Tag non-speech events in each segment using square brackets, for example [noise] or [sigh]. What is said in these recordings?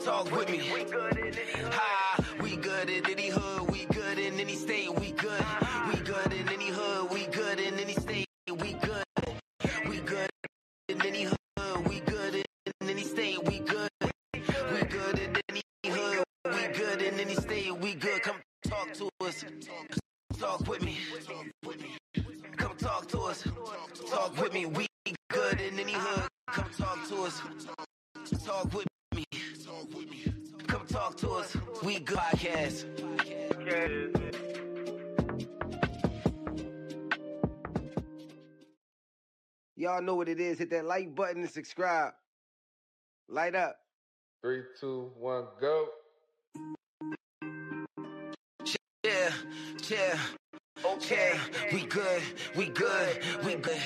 talk with me. Ha, we good in any hood, we good in any state, we good. We good in any hood, we good in any state, we good. We good in any hood, we good in any state, we good. We good in any hood, we good in any state, we good. Come talk to us, talk with me. Come talk to us, talk with me. We good in any hood. Come talk to us, talk with me. Come talk to us. We good podcast. Y'all know what it is. Hit that like button and subscribe. Light up. Three, two, one, go. Yeah, yeah. Okay, we good, we good, we good.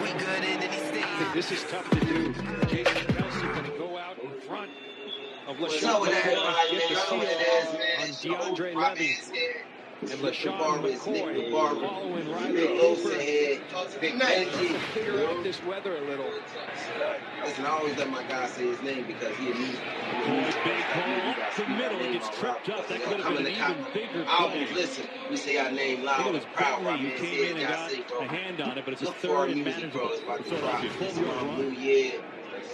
We good in any state. This is tough to do. Jason Kelce going to go out in front of What's LeSean up with that, McCoy, man? get the Y'all know what it seal is, man. on It's your DeAndre old Levy. Here. And Nick LeSean Navarro's Nick McCoy Navarro. following Riley Nick Olsen Cooper. here. Big Benji. Figure out this weather a little. Listen, I always let my guy say his name because he a music. big call up the middle. It gets tripped up. That could have been an even bigger Albums, play. listen, we say our name I think loud it was and proud. Bentley Robbins who came in and got a hand on it, but it's a Look for our third and music, bro. It's manageable. about to Philadelphia, drop. This 12 is yard run.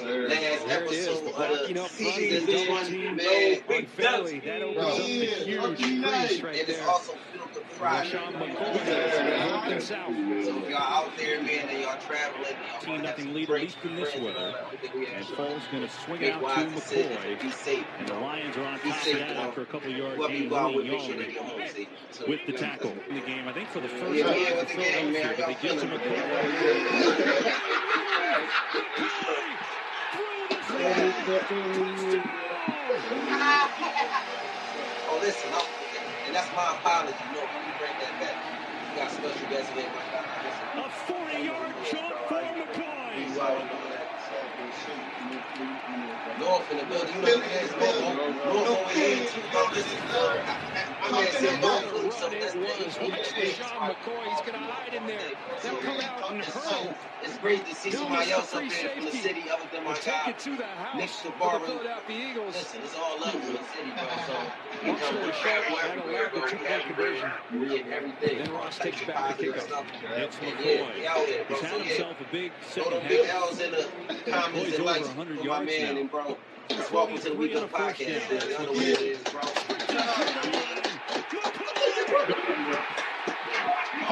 Year. Last There it is, episode of backing the up front, season. the This double one, team. man. Big Philly. That opens up the huge crease right And it's there. also Feel Good Friday. LeSean McCoy working south. So if y'all out there, man, and y'all traveling, y'all Team wanna nothing some lead, at least in this friends, weather. I think we have And some Foles going to swing big out to decisions. McCoy. Safe. And the Lions are on top of that after a couple yard Whoever gain. you go out with, Willie make sure they Young get home safe. So- with the tackle in the game. I think for the first time yeah, for with the game, man. Philadelphia, Y'all they get to McCoy. [laughs] got special guests today, my God. Listen, A 40-yard jump for McCoy. you already know that. North in the building, you know what it is, man. North over here, too, bro. Listen, my man said North, that's the LeSean McCoy, he's going to hide in there. They'll come out and It's hurl. It's great to see somebody else up there from the city other than my We'll take it to the house Nick Philadelphia Eagles. Listen, it's all love in the city, bro. So we Long come story to short, travel that everywhere, the bro. We two-point we and everything. Then Ross takes back the kickoff. It's McCoy. yeah, we out here, bro. He's had himself a big second them big half. L's in the [laughs] comments and likes 100 for my man and bro. Welcome to the Weekend Podcast. down. man. Y'all know what it is, bro.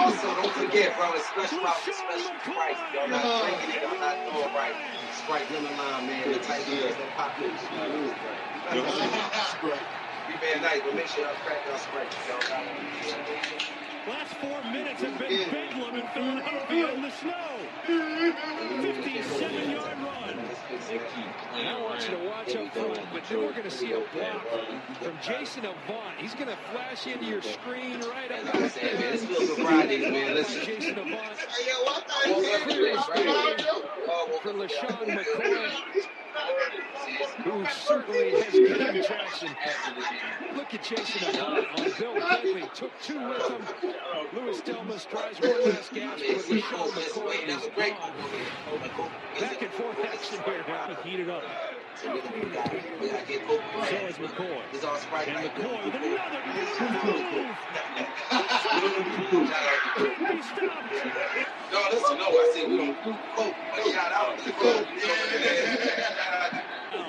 Also, don't forget, bro, it's special out for special price. Y'all not drinking it, y'all not doing right. Sprite lemon lime, man. The type of beers that pop in. Be very nice, but make sure y'all crack y'all Sprite. Y'all got it. Last four minutes have been bedlam in Philadelphia in the snow. 57-yard run. And I want you to watch up front, but then we're going to see a block from Jason Avant. He's going to flash into your screen right up what I'm saying, man. This feels good Fridays, man. Listen. Jason Avant I woke up today, right? Oh, woke for LeSean today. McCoy, who certainly has gained traction. Look at Jason Avant on Bill Bentley. Took two with him. Louis Delmas tries one last gasp, Man, but see, LeSean Cole, listen, wait, McCoy is great. gone. Back and forth action here now. Heated up. So we we gotta we gotta get Cole. So is McCoy. It's all Sprite And McCoy with another move. He stopped. No, listen, no, I said we don't do Coke, shout out to [laughs] Coke.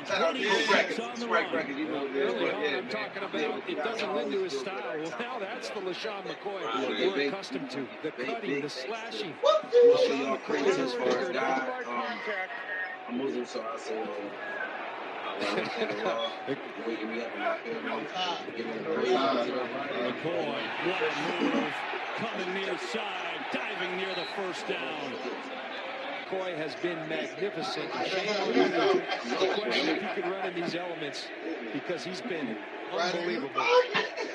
Shout out to Coke Records, Sprite Records, you know what it is. Early but on, yeah, I'm talking about it doesn't lend to this his style. Well, now that's the LeSean McCoy we're accustomed to. The cutting, the slashing. LeSean McCoy crazy as far as record, God. hard. I'm Muslim, so I say, uh, Allah, waking me up in my family, giving. McCoy, what a move. Coming near side, diving near the first down. McCoy has been magnificent. Shane. The question if he could run in these elements because he's been unbelievable.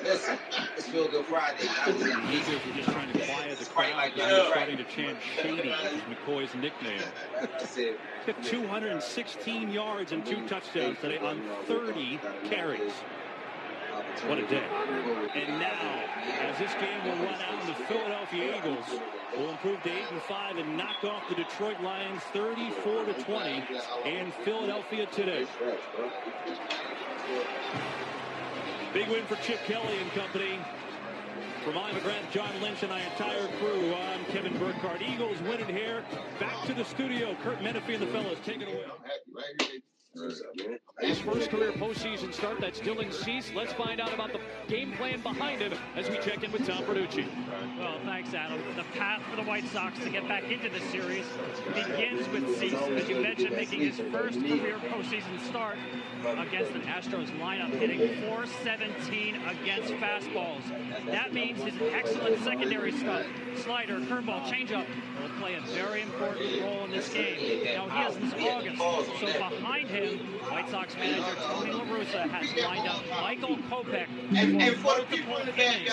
Listen, it's Feel Good Friday. I The Eagles were just trying to quiet the crowd. like They that. were starting to chant Shady, which is McCoy's nickname. Took 216 yards and two touchdowns today on 30 carries. What a day. And now, as this game will run out, the Philadelphia Eagles will improve to 8 and 5 and knock off the Detroit Lions 34 to 20 in Philadelphia today. Big win for Chip Kelly and company. For Mike McGrath, John Lynch, and my entire crew, I'm Kevin Burkhardt. Eagles winning here. Back to the studio. Kurt Menefee and the fellas. Take it away. His first career postseason start, that's Dylan Cease. Let's find out about the game plan behind him as we check in with Tom Verducci. Well, thanks, Adam. The path for the White Sox to get back into the series begins with Cease, as you mentioned, making his first career postseason start against an Astros lineup, hitting 417 against fastballs. That means his excellent secondary stuff, slider, curveball, changeup, will play a very important role in this game. Now, he has since August, so behind him, White Sox manager Tony La Russa has lined up Michael Kopech for multiple innings.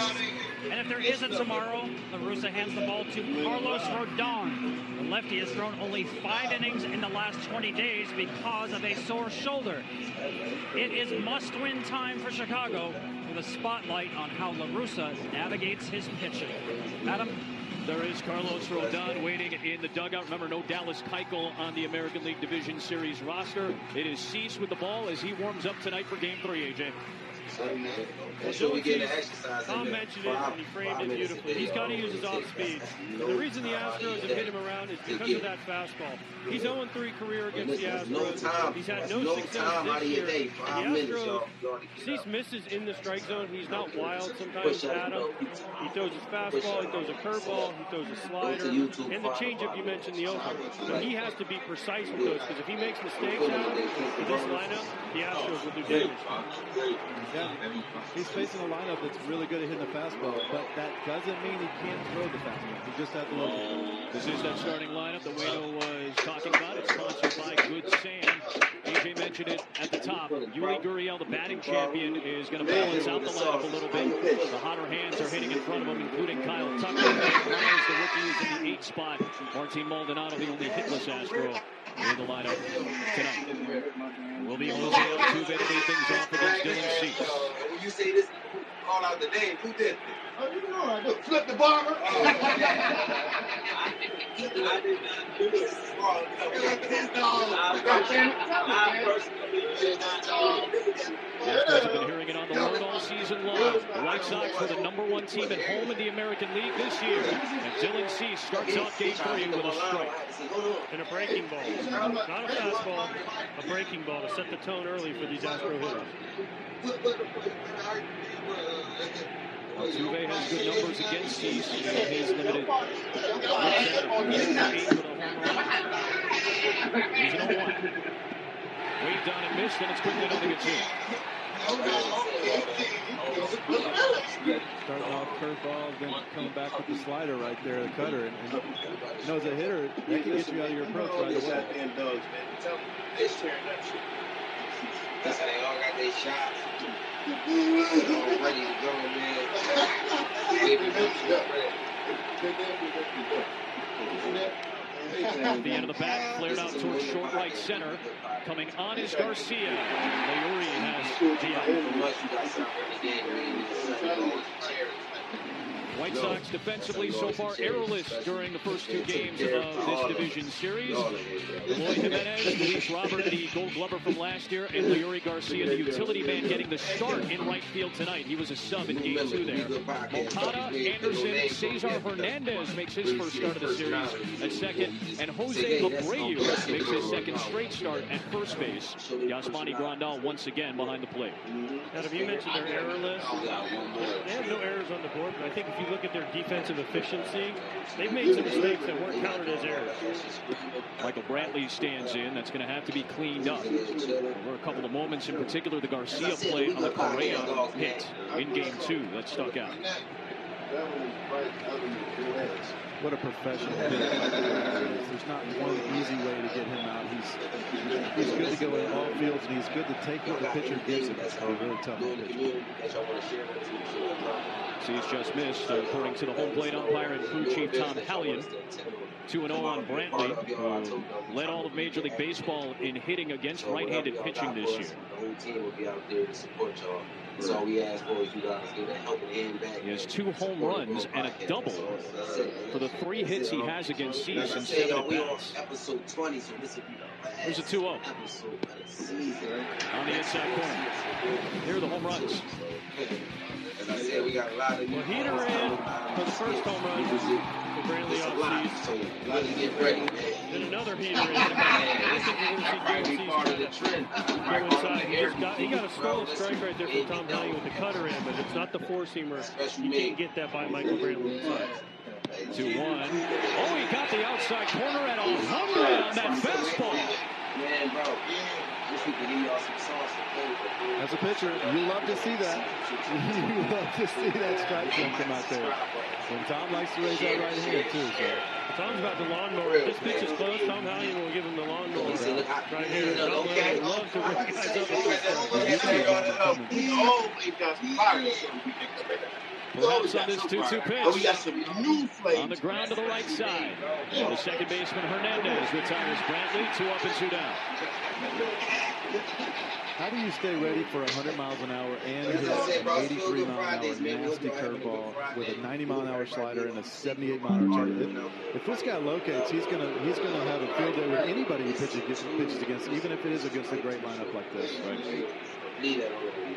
And if there isn't tomorrow, La Russa hands the ball to Carlos Rodon. The lefty has thrown only five innings in the last 20 days because of a sore shoulder. It is must-win time for Chicago with a spotlight on how La Russa navigates his pitching. Adam? There is Carlos Rodon waiting in the dugout. Remember, no Dallas Keuchel on the American League Division Series roster. It is Cease with the ball as he warms up tonight for Game 3, AJ. Make sure we get an exercise. Tom mentioned it and he framed it beautifully. He's got to use his off speed. The reason the Astros have hit him around is because of that fastball. He's 0-3 career against the Astros. He's had no success this year. The Astros, Cease misses in the strike zone. He's not wild sometimes, Adam. He throws his fastball, he throws a curveball, he throws a slider, and the changeup you mentioned, the opener. So he has to be precise with those because if he makes mistakes out with this lineup, the Astros will do damage. Yeah, he's facing a lineup that's really good at hitting the fastball, but that doesn't mean he can't throw the fastball. He just has to look. This is that starting lineup that Wayno was talking about. It's sponsored by Good Sam. AJ mentioned it at the top. Yuli Gurriel, the batting champion, is going to balance out the lineup a little bit. The hotter hands are hitting in front of him, including Kyle Tucker. Grimes, the rookie, is in the eight spot. Martin Maldonado, the only hitless Astro in the lineup tonight. Will be Jose Altuve to lead things off call out the name. Who did this? Oh, you know, I just flip the barber. [laughs] Oh. I did not do this. His dog. Astros have been hearing it on the road all season long. The White Sox were the number one team at home in the American League this year. And Dylan Cease starts out game three with a strike. And a breaking ball. Not a fastball, a breaking ball to set the tone early for these Astro hitters. Altuve has good numbers against Cease in his limited. He's an 0-1. Waved on and missed, and it's quickly nothing at two. Starting off curveball, then coming back with the slider right there, the cutter. And, and you know, as a hitter, that can get you out of your approach right away. That's how they all got their shots. All ready to go, man. Baby, [laughs] The end of the bat, flared out towards short right center. Coming on is Garcia. Layuri has out. White Sox defensively so far errorless during the first two games of this division series. Eloy Jimenez, Luis Robert, the gold glover from last year, and Leury Garcia, the utility man, getting the start in right field tonight. He was a sub in game two there. Moncada, Anderson, Cesar Hernandez makes his first start of the series at second, and Jose Abreu makes his second straight start at first base. Yasmani Grandal once again behind the plate. Adam, you mentioned they're errorless. They have no errors on the board, but I think if you look at their defensive efficiency, they've made some mistakes that weren't counted as errors. Michael Brantley stands in. That's going to have to be cleaned up. There were a couple of moments, in particular, the Garcia play on the Correa hit in game two that stuck out. What a professional. [laughs] There's not one easy way to get him out. He's he's good to go in all fields, and he's good to take what the pitcher gives him. It's a really tough to pitch. He's just missed, according to the home plate umpire and crew chief Tom Hallion. 2 0 on Brantley, who led all of Major League Baseball in hitting against right handed pitching this year. The whole team will be out there to support y'all. That's all we ask for is you guys give helping hand back. He has two home runs and a double for the three hits he has against Cease in seven y'all, we on at-bats. episode 20, so this will be the a 2-0 episode of the season. on the inside corner. Here are the home runs. As I said, we got a lot of Well, heater in for the first home run Brantley off lot, so lot to get ready. Then another heater in. I think we're going to see part of the trend. go Right, part of inside. the He, just got, he got a stolen strike right there from Tom Hallion with the cutter in, but it's not the four seamer. You can't get that by Michael Brantley inside. 2 1. Oh, he got the outside corner at 100 on that fastball. Man, bro, we could give y'all some sauce to play with. As a pitcher, you love to see that. [laughs] you love to see that strike zone come out there. And Tom likes to raise that right hand, too. So. Tom's about the lawnmower. If this pitch is close, Tom Hallion will give him the lawnmower. Right here. Tom Hallion loves to bring guys up at this point. We always got some fire, so oh, we can expect that. We always Perhaps on got this some 2 2 fire. pitch. But we got some new flames. On the ground to the right side. The second baseman Hernandez retires Brantley. Two up and two down. How do you stay ready for 100 miles an hour and As I said, hit an 83 mile an hour Fridays, man. We hope nasty y'all having a good curveball with a 90 mile an hour slider and a 78 mile an hour turn? If this guy locates, he's gonna he's gonna have a field day with anybody he pitches against, pitches against, even if it is against a great lineup like this. Right? Leave that alone, man.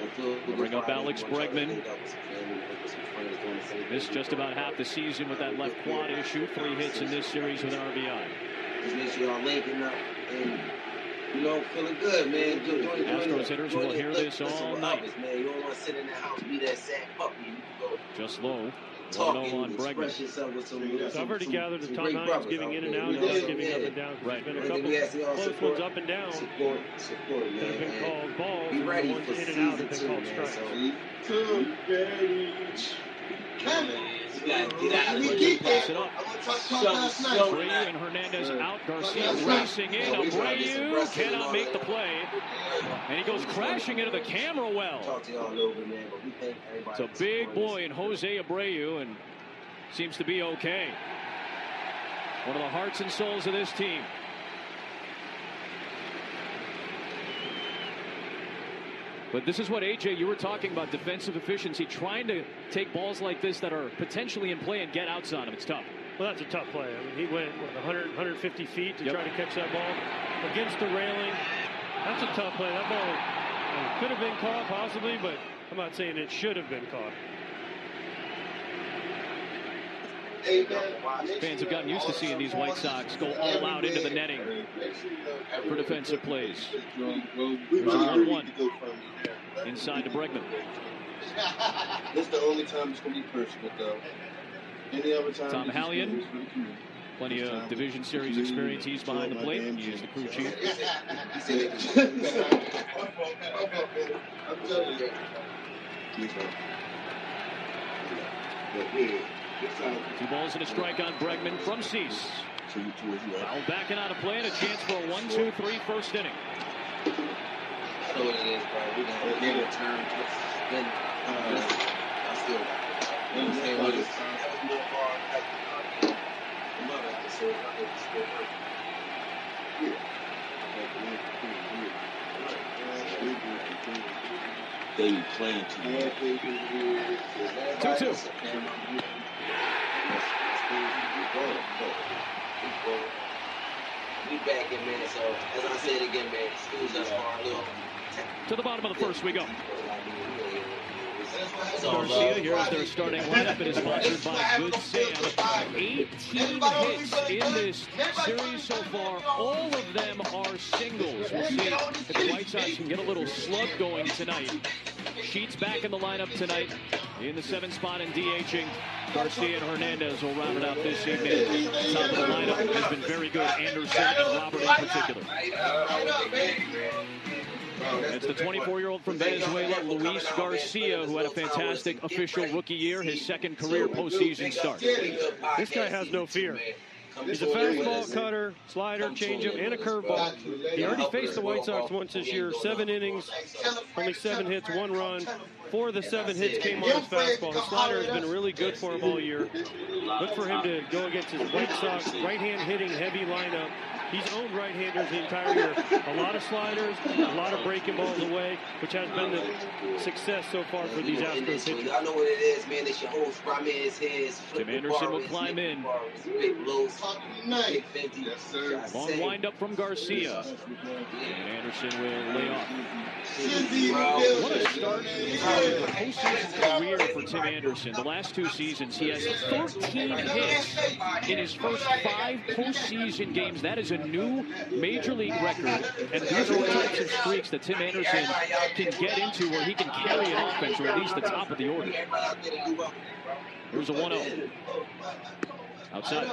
Until the Bring up Alex we want y'all to Bregman. link up with some family, link up with some friends, doing the same Missed just about half the season with that left quad issue. Three hits in this series with an RBI. You know feeling good, man. Join, join, join Astros the- hitters join will the hear listen- this all night. others, man. You don't want to sit in the house, be that sad puppy. You can go Just low. talk 1 on Bregman. express yourself with some. So I've already gathered that some Tom great Hines giving in and out, We giving yeah. up and down. Right. There's been a couple we close support. ones up and down Support, support, man. that have been called balls, Be ready the ones for in and season out have been two, called strikes. So, Too very coming. you gotta get out of We here. Keep Pass it. it I up. want to talk about last night. Abreu and Hernandez out. Garcia racing in. Abreu cannot make the play. And he goes crashing into the camera well. Talk to y'all a little bit, man. But we thank everybody. It's a big boy in Jose Abreu and seems to be okay. One of the hearts and souls of this team. But this is what AJ you were talking about defensive efficiency, trying to take balls like this that are potentially in play and get outs on them. It's tough. Well, that's a tough play. I mean, he went what, 100, 150 feet to Yep. try to catch that ball against the railing. That's a tough play. That ball could have been caught possibly, but I'm not saying it should have been caught. Fans have gotten used to seeing these White Sox go all out into the netting for defensive plays. Here's a 1 1 inside to Bregman. [laughs] This is the only time it's going to be personal, though. Any other time, Tom it's Hallion. gonna be for the community. Plenty of division series experience. He's behind the plate. He is the crew chief. [laughs] I'm telling you. Two balls and a strike on Bregman from Cease. Foul backing out of play and a chance for a 1 2 3 first inning. I know what it is, bro. We gonna get a turn. Then, uh, I still got it. You know what I'm saying? What is- They be playing too much. Two two. We back in, man. So, as I said again, man, excuse us for To the bottom of the first we go. So, uh, Garcia, here's their starting lineup. It is sponsored by Good Sam. 18 hits in this series so far. All of them are singles. We'll see if the White Sox can get a little slug going tonight. Sheets back in the lineup tonight in the seventh spot and DHing. Garcia and Hernandez will round it out this evening. Top of the lineup has been very good. Anderson and Robert in particular. It's the 24-year-old from Venezuela, Luis Garcia, who had a fantastic official rookie year, his second career postseason start. This guy has no fear. He's a fastball, cutter, slider, changeup, and a curveball. He already faced the White Sox once this year. Seven innings, only seven hits, one run. Four of the seven hits came on his fastball. His slider has been really good for him all year. Look for him to go against his White Sox right-hand hitting heavy lineup. He's owned right-handers the entire year. A lot of sliders, a lot of breaking balls away, which has been the success so far for these Astros pitchers. I know what it is, man. It's your host, Ramirez His. Tim Anderson will climb in. Big blows. Night. Yes, sir. Long windup from Garcia. And Anderson will lay off. What a start to the postseason career for Tim Anderson. The last two seasons, he has 13 hits in his first five postseason games. That is a new major league record. And these are the types of streaks that Tim Anderson can get into where he can carry an offense or at least the top of the order. Here's a 1 0. Outside.